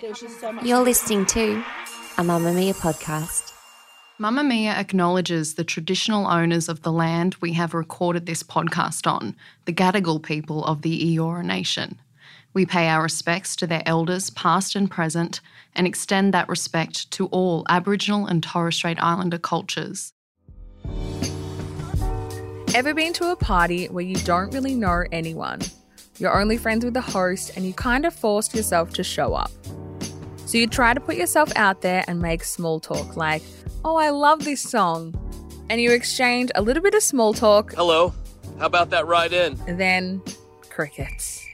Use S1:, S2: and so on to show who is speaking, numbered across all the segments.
S1: You're listening to a Mamamia podcast.
S2: Mamamia acknowledges the traditional owners of the land we have recorded this podcast on, the Gadigal people of the Eora Nation. We pay our respects to their elders, past and present, and extend that respect to all Aboriginal and Torres Strait Islander cultures.
S3: Ever been to a party where you don't really know anyone? You're only friends with the host and you kind of forced yourself to show up. So you try to put yourself out there and make small talk like, oh, I love this song. And you exchange a little bit of small talk.
S4: Hello. How about that ride in?
S3: And then crickets.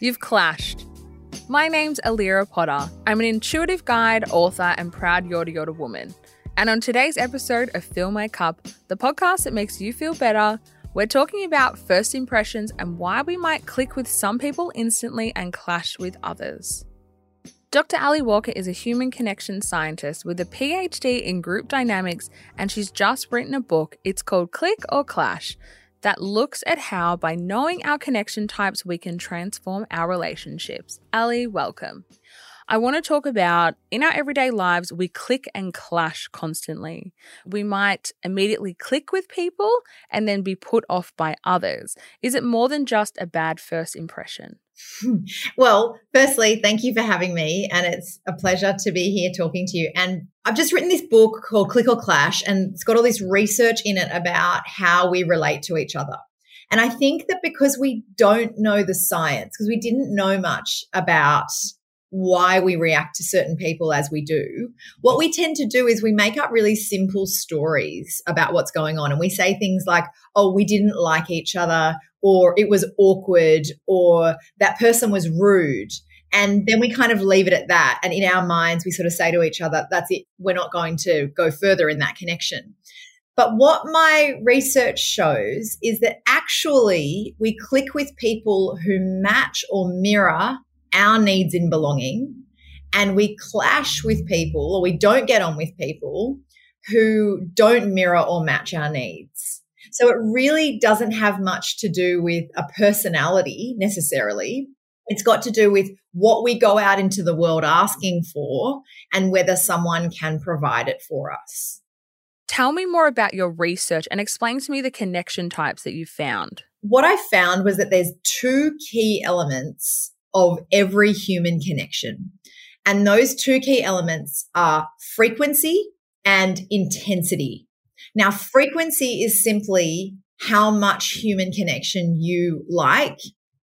S3: You've clashed. My name's Allira Potter. I'm an intuitive guide, author, and proud Yorta Yorta woman. And on today's episode of Fill My Cup, the podcast that makes you feel better, we're talking about first impressions and why we might click with some people instantly and clash with others. Dr. Ali Walker is a human connection scientist with a PhD in group dynamics, and she's just written a book. It's called Click or Clash that looks at how, by knowing our connection types, we can transform our relationships. Ali, welcome. I want to talk about in our everyday lives, we click and clash constantly. We might immediately click with people and then be put off by others. Is it more than just a bad first impression?
S5: Well, firstly, thank you for having me. And it's a pleasure to be here talking to you. And I've just written this book called Click or Clash, and it's got all this research in it about how we relate to each other. And I think that because we don't know the science, because we didn't know much about why we react to certain people as we do. What we tend to do is we make up really simple stories about what's going on. And we say things like, oh, we didn't like each other, or it was awkward, or that person was rude. And then we kind of leave it at that. And in our minds, we sort of say to each other, that's it. We're not going to go further in that connection. But what my research shows is that actually we click with people who match or mirror our needs in belonging and we clash with people or we don't get on with people who don't mirror or match our needs. So it really doesn't have much to do with a personality necessarily. It's got to do with what we go out into the world asking for and whether someone can provide it for us.
S3: Tell me more about your research and explain to me the connection types that you found.
S5: What I found was that there's two key elements of every human connection. And those two key elements are frequency and intensity. Now, frequency is simply how much human connection you like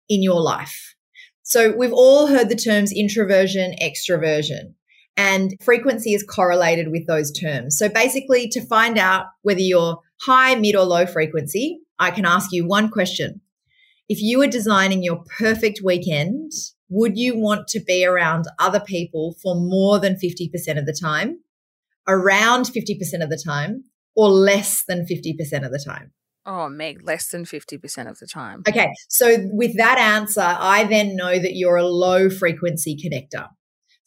S5: in your life. So we've all heard the terms introversion, extroversion, and frequency is correlated with those terms. So basically, to find out whether you're high, mid, or low frequency, I can ask you one question if you were designing your perfect weekend, would you want to be around other people for more than 50% of the time, around 50% of the time, or less than 50% of the time?
S3: Oh, Meg, less than 50% of the time.
S5: Okay. So, with that answer, I then know that you're a low frequency connector.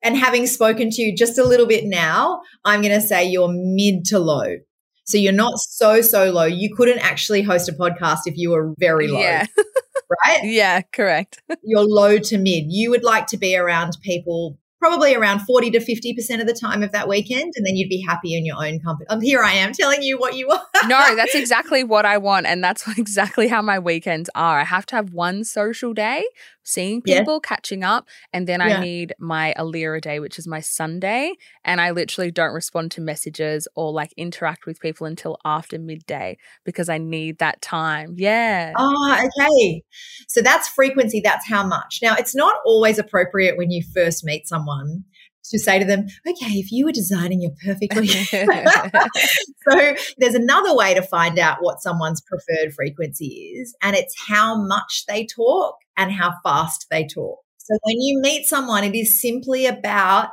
S5: And having spoken to you just a little bit now, I'm going to say you're mid to low. So, you're not so, so low. You couldn't actually host a podcast if you were very low.
S3: Yeah.
S5: right?
S3: Yeah, correct.
S5: You're low to mid. You would like to be around people probably around 40 to 50% of the time of that weekend and then you'd be happy in your own company. Um, here I am telling you what you want.
S3: no, that's exactly what I want and that's exactly how my weekends are. I have to have one social day seeing people, yeah. catching up. And then yeah. I need my Allira day, which is my Sunday. And I literally don't respond to messages or like interact with people until after midday because I need that time. Yeah.
S5: Oh, okay. So that's frequency. That's how much. Now, it's not always appropriate when you first meet someone to say to them, okay, if you were designing your perfect so there's another way to find out what someone's preferred frequency is, and it's how much they talk and how fast they talk. So when you meet someone, it is simply about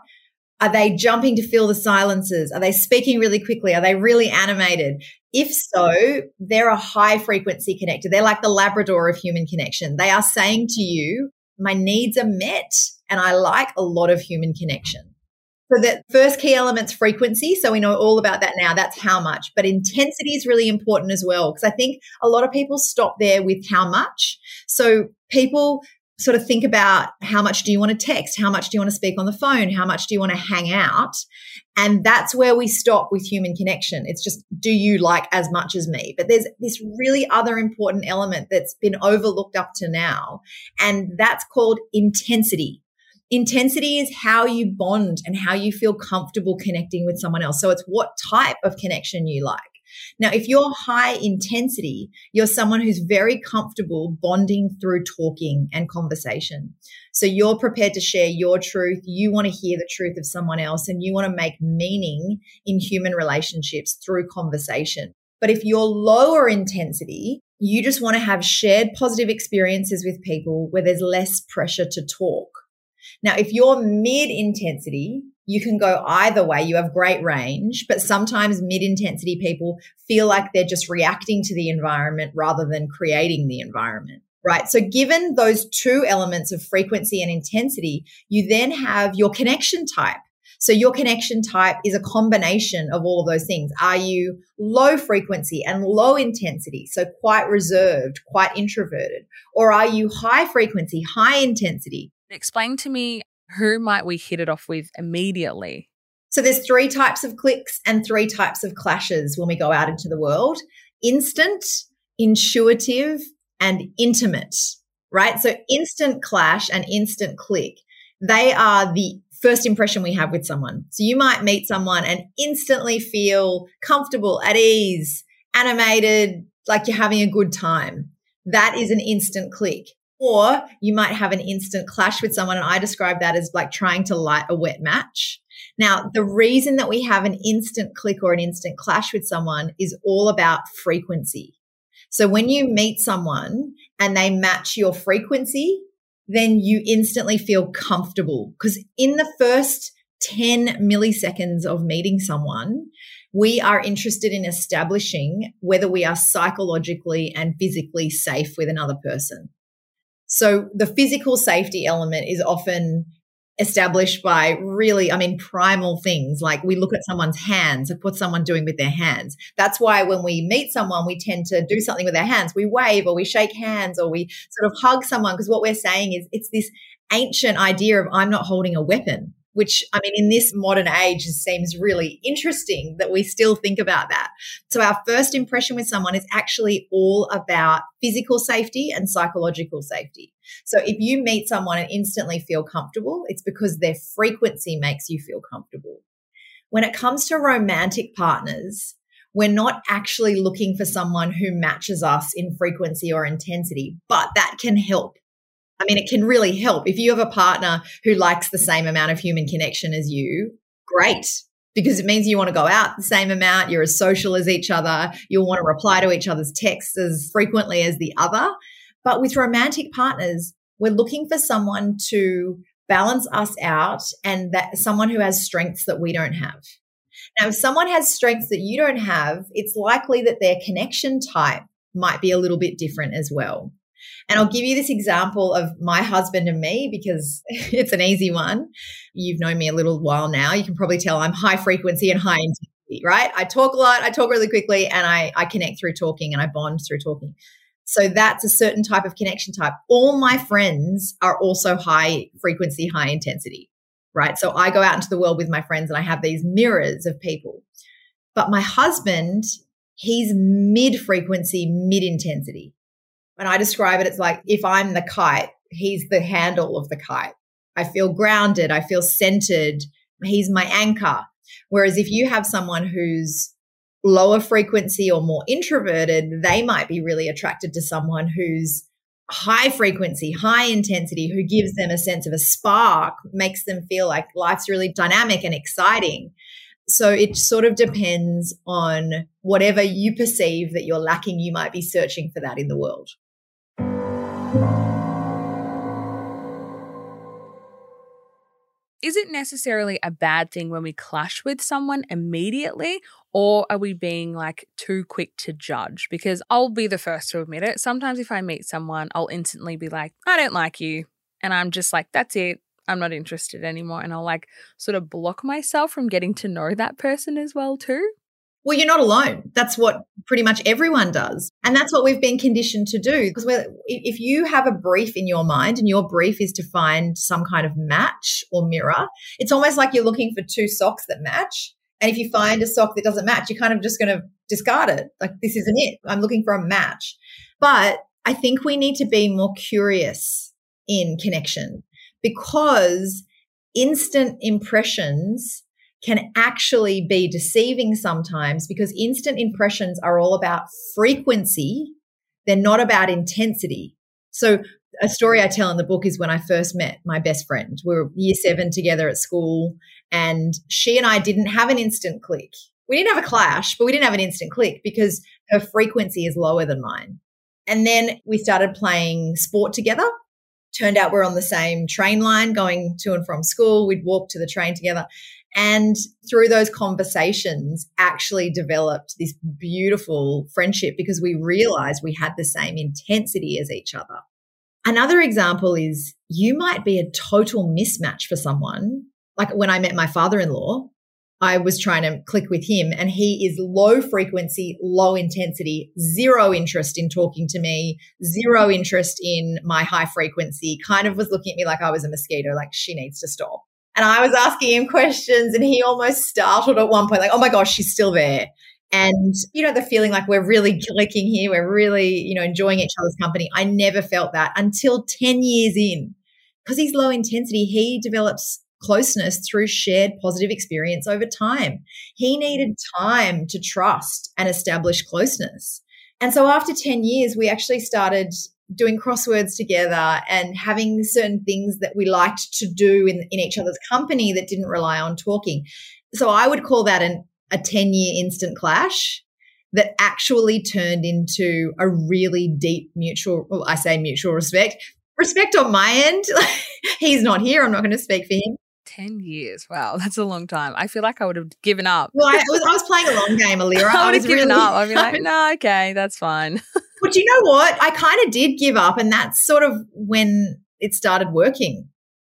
S5: are they jumping to fill the silences? Are they speaking really quickly? Are they really animated? If so, they're a high frequency connector. They're like the Labrador of human connection. They are saying to you, my needs are met and I like a lot of human connection. So the first key element's frequency. So we know all about that now. That's how much. But intensity is really important as well. Because I think a lot of people stop there with how much. So people sort of think about how much do you want to text? How much do you want to speak on the phone? How much do you want to hang out? And that's where we stop with human connection. It's just, do you like as much as me? But there's this really other important element that's been overlooked up to now. And that's called intensity. Intensity is how you bond and how you feel comfortable connecting with someone else. So it's what type of connection you like. Now, if you're high intensity, you're someone who's very comfortable bonding through talking and conversation. So you're prepared to share your truth. You want to hear the truth of someone else and you want to make meaning in human relationships through conversation. But if you're lower intensity, you just want to have shared positive experiences with people where there's less pressure to talk. Now, if you're mid intensity, you can go either way. You have great range, but sometimes mid intensity people feel like they're just reacting to the environment rather than creating the environment. Right. So given those two elements of frequency and intensity, you then have your connection type. So your connection type is a combination of all of those things. Are you low frequency and low intensity? So quite reserved, quite introverted. Or are you high frequency, high intensity?
S3: Explain to me who might we hit it off with immediately?
S5: So there's three types of clicks and three types of clashes when we go out into the world. Instant, intuitive, and intimate, right? So instant clash and instant click, they are the first impression we have with someone. So you might meet someone and instantly feel comfortable, at ease, animated, like you're having a good time. That is an instant click. Or you might have an instant clash with someone. And I describe that as like trying to light a wet match. Now, the reason that we have an instant click or an instant clash with someone is all about frequency. So when you meet someone and they match your frequency, then you instantly feel comfortable because in the first 10 milliseconds of meeting someone, we are interested in establishing whether we are psychologically and physically safe with another person. So the physical safety element is often established by really, I mean, primal things like we look at someone's hands, like what's someone doing with their hands. That's why when we meet someone, we tend to do something with our hands. We wave or we shake hands or we sort of hug someone because what we're saying is it's this ancient idea of I'm not holding a weapon which I mean, in this modern age, seems really interesting that we still think about that. So, our first impression with someone is actually all about physical safety and psychological safety. So, if you meet someone and instantly feel comfortable, it's because their frequency makes you feel comfortable. When it comes to romantic partners, we're not actually looking for someone who matches us in frequency or intensity, but that can help I mean, it can really help. If you have a partner who likes the same amount of human connection as you, great. Because it means you want to go out the same amount, you're as social as each other, you'll want to reply to each other's texts as frequently as the other. But with romantic partners, we're looking for someone to balance us out and that someone who has strengths that we don't have. Now, if someone has strengths that you don't have, it's likely that their connection type might be a little bit different as well. And I'll give you this example of my husband and me because it's an easy one. You've known me a little while now. You can probably tell I'm high frequency and high intensity, right? I talk a lot, I talk really quickly, and I, I connect through talking and I bond through talking. So that's a certain type of connection type. All my friends are also high frequency, high intensity, right? So I go out into the world with my friends and I have these mirrors of people. But my husband, he's mid frequency, mid intensity. When I describe it, it's like if I'm the kite, he's the handle of the kite. I feel grounded. I feel centered. He's my anchor. Whereas if you have someone who's lower frequency or more introverted, they might be really attracted to someone who's high frequency, high intensity, who gives them a sense of a spark, makes them feel like life's really dynamic and exciting. So it sort of depends on whatever you perceive that you're lacking, you might be searching for that in the world.
S3: Is it necessarily a bad thing when we clash with someone immediately? Or are we being like too quick to judge? Because I'll be the first to admit it. Sometimes if I meet someone, I'll instantly be like, I don't like you. And I'm just like, that's it. I'm not interested anymore. And I'll like sort of block myself from getting to know that person as well, too.
S5: Well, you're not alone. That's what pretty much everyone does. And that's what we've been conditioned to do. Because if you have a brief in your mind and your brief is to find some kind of match or mirror, it's almost like you're looking for two socks that match. And if you find a sock that doesn't match, you're kind of just going to discard it. Like, this isn't it. I'm looking for a match. But I think we need to be more curious in connection because instant impressions can actually be deceiving sometimes because instant impressions are all about frequency. They're not about intensity. So a story I tell in the book is when I first met my best friend. We were year seven together at school and she and I didn't have an instant click. We didn't have a clash, but we didn't have an instant click because her frequency is lower than mine. And then we started playing sport together. Turned out we're on the same train line going to and from school. We'd walk to the train together. And through those conversations, actually developed this beautiful friendship because we realized we had the same intensity as each other. Another example is you might be a total mismatch for someone. Like when I met my father in law, I was trying to click with him and he is low frequency, low intensity, zero interest in talking to me, zero interest in my high frequency, kind of was looking at me like I was a mosquito, like she needs to stop. And I was asking him questions and he almost startled at one point, like, oh my gosh, she's still there. And, you know, the feeling like we're really clicking here, we're really, you know, enjoying each other's company. I never felt that until 10 years in. Because he's low intensity, he develops closeness through shared positive experience over time. He needed time to trust and establish closeness. And so after 10 years, we actually started doing crosswords together and having certain things that we liked to do in, in each other's company that didn't rely on talking. So I would call that an, a 10 year instant clash that actually turned into a really deep mutual, well, I say mutual respect, respect on my end. He's not here. I'm not going to speak for him.
S3: 10 years. Wow, that's a long time. I feel like I would have given up.
S5: Well, I was, I was playing a long game, Allira.
S3: I, I would have given really, up. I'd be like, no, okay, that's fine.
S5: but you know what? I kind of did give up. And that's sort of when it started working.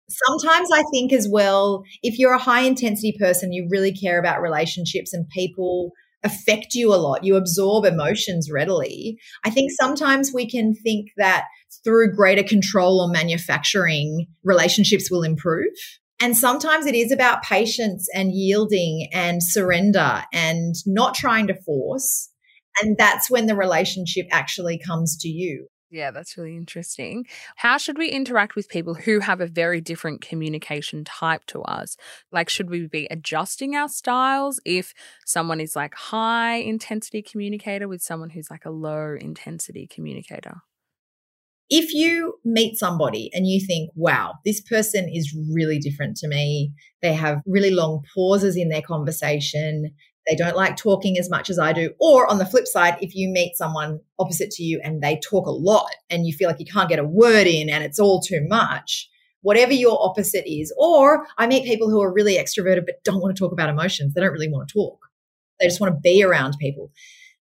S5: Sometimes I think as well, if you're a high intensity person, you really care about relationships and people affect you a lot. You absorb emotions readily. I think sometimes we can think that through greater control or manufacturing, relationships will improve. And sometimes it is about patience and yielding and surrender and not trying to force. And that's when the relationship actually comes to you.
S3: Yeah, that's really interesting. How should we interact with people who have a very different communication type to us? Like, should we be adjusting our styles if someone is like high intensity communicator with someone who's like a low intensity communicator?
S5: If you meet somebody and you think, wow, this person is really different to me, they have really long pauses in their conversation, they don't like talking as much as I do. Or on the flip side, if you meet someone opposite to you and they talk a lot and you feel like you can't get a word in and it's all too much, whatever your opposite is. Or I meet people who are really extroverted but don't want to talk about emotions. They don't really want to talk, they just want to be around people.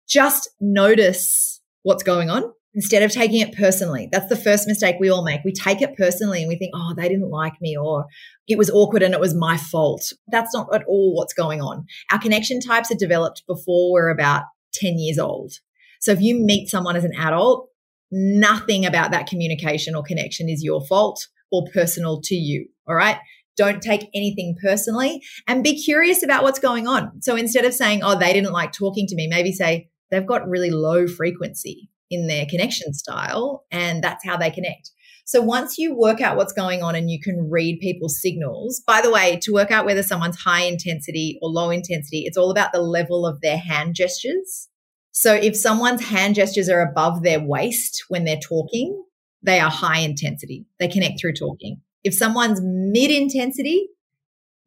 S5: Just notice what's going on instead of taking it personally. That's the first mistake we all make. We take it personally and we think, oh, they didn't like me or it was awkward and it was my fault. That's not at all what's going on. Our connection types are developed before we're about 10 years old. So if you meet someone as an adult, nothing about that communication or connection is your fault or personal to you. All right. Don't take anything personally and be curious about what's going on. So instead of saying, oh, they didn't like talking to me, maybe say, they've got really low frequency in their connection mm. style, and that's how they connect. So once you work out what's going on and you can read people's signals, by the way, to work out whether someone's high intensity or low intensity, it's all about the level of their hand gestures. So if someone's hand gestures are above their waist when they're talking, they are high intensity. They connect through talking. If someone's mid intensity,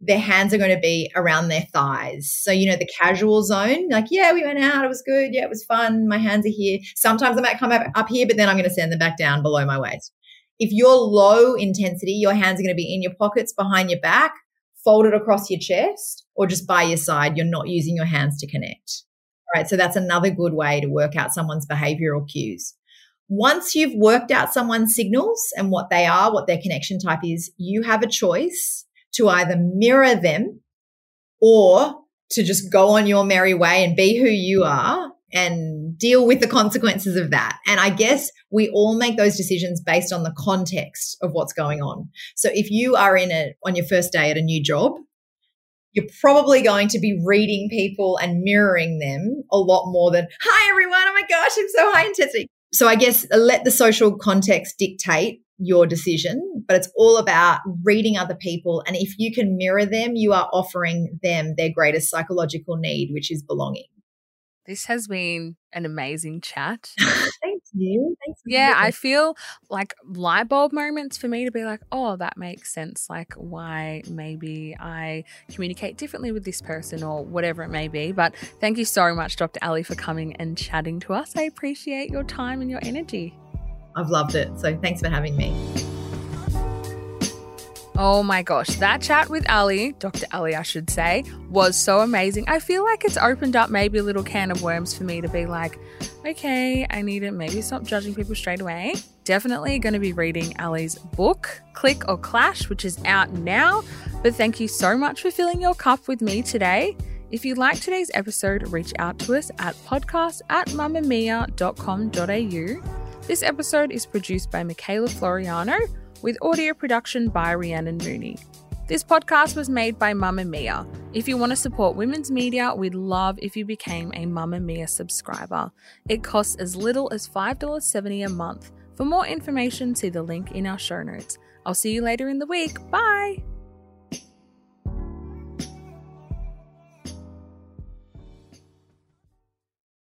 S5: their hands are going to be around their thighs. So, you know, the casual zone, like, yeah, we went out, it was good, yeah, it was fun, my hands are here. Sometimes I might come up, up here, but then I'm going to send them back down below my waist. If you're low intensity, your hands are going to be in your pockets, behind your back, folded across your chest or just by your side. You're not using your hands to connect. All right. So that's another good way to work out someone's behavioral cues. Once you've worked out someone's signals and what they are, what their connection type is, you have a choice to either mirror them or to just go on your merry way and be who you are and deal with the consequences of that. And I guess we all make those decisions based on the context of what's going on. So if you are in it on your first day at a new job, you're probably going to be reading people and mirroring them a lot more than, hi everyone, oh my gosh, I'm so high intensity. So I guess uh, let the social context dictate your decision, but it's all about reading other people. And if you can mirror them, you are offering them their greatest psychological need, which is belonging.
S3: This has been an amazing chat.
S5: Thank you. Thanks
S3: yeah, I feel like light bulb moments for me to be like, oh, that makes sense. Like, why maybe I communicate differently with this person or whatever it may be. But thank you so much, Dr. Ali, for coming and chatting to us. I appreciate your time and your energy.
S5: I've loved it. So thanks for having me.
S3: Oh my gosh, that chat with Ali, Dr. Ali, I should say, was so amazing. I feel like it's opened up maybe a little can of worms for me to be like, okay, I need to maybe stop judging people straight away. Definitely going to be reading Ali's book, Click or Clash, which is out now. But thank you so much for filling your cup with me today. If you like today's episode, reach out to us at podcast at mamamia.com.au. This episode is produced by Mikayla Floriano with audio production by Rhiannon Mooney. This podcast was made by Mamamia. If you want to support women's media, we'd love if you became a Mamamia subscriber. It costs as little as $5.70 a month. For more information, see the link in our show notes. I'll see you later in the week. Bye!